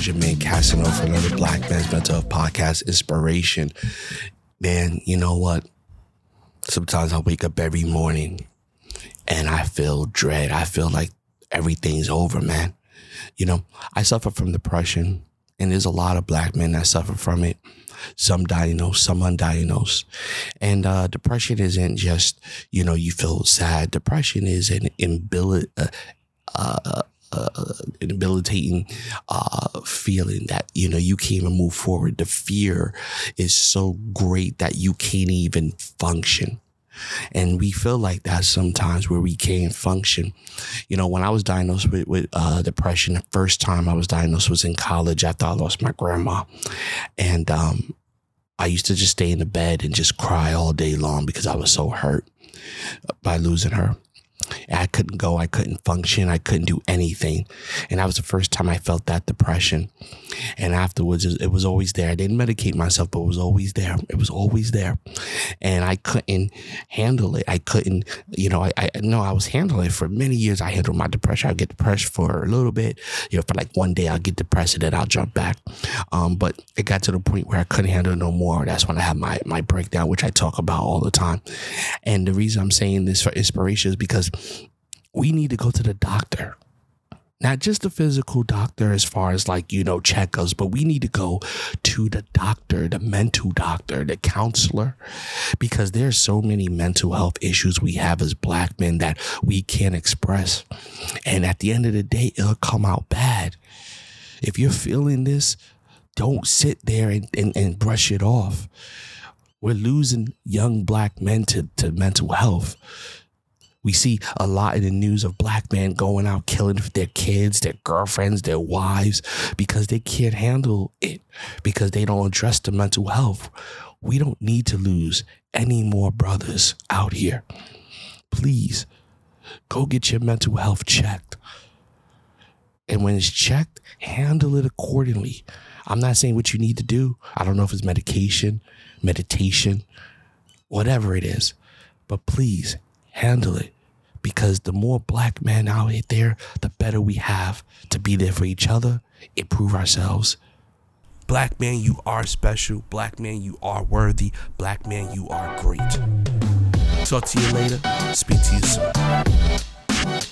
It's your man Casanova for another Black Man's Mental Health Podcast Inspiration. Man, you know what? Sometimes I wake up every morning and I feel dread. I feel like everything's over, man. You know, I suffer from depression, and there's a lot of black men that suffer from it. Some diagnosed, some undiagnosed. And uh, depression isn't just, you know, you feel sad. Depression is an inability, uh, uh, uh, an debilitating uh, feeling that you know you can't even move forward. The fear is so great that you can't even function. And we feel like that sometimes where we can't function. You know, when I was diagnosed with, with uh, depression, the first time I was diagnosed was in college after I lost my grandma. And um, I used to just stay in the bed and just cry all day long because I was so hurt by losing her. I couldn't go. I couldn't function. I couldn't do anything. And that was the first time I felt that depression. And afterwards, it was always there. I didn't medicate myself, but it was always there. It was always there. And I couldn't handle it. I couldn't, you know, I, I know I was handling it for many years. I handled my depression. I get depressed for a little bit, you know, for like one day I'll get depressed and then I'll jump back. Um, but it got to the point where I couldn't handle it no more. That's when I had my, my breakdown, which I talk about all the time. And the reason I'm saying this for inspiration is because we need to go to the doctor. Not just the physical doctor, as far as like, you know, checkups, but we need to go to the doctor, the mental doctor, the counselor, because there's so many mental health issues we have as black men that we can't express. And at the end of the day, it'll come out bad. If you're feeling this, don't sit there and, and, and brush it off. We're losing young black men to, to mental health we see a lot in the news of black men going out killing their kids, their girlfriends, their wives because they can't handle it, because they don't address the mental health. We don't need to lose any more brothers out here. Please go get your mental health checked. And when it's checked, handle it accordingly. I'm not saying what you need to do. I don't know if it's medication, meditation, whatever it is, but please handle it because the more black men out there, the better we have to be there for each other, improve ourselves. Black man, you are special. Black man, you are worthy. Black man, you are great. Talk to you later. Speak to you soon.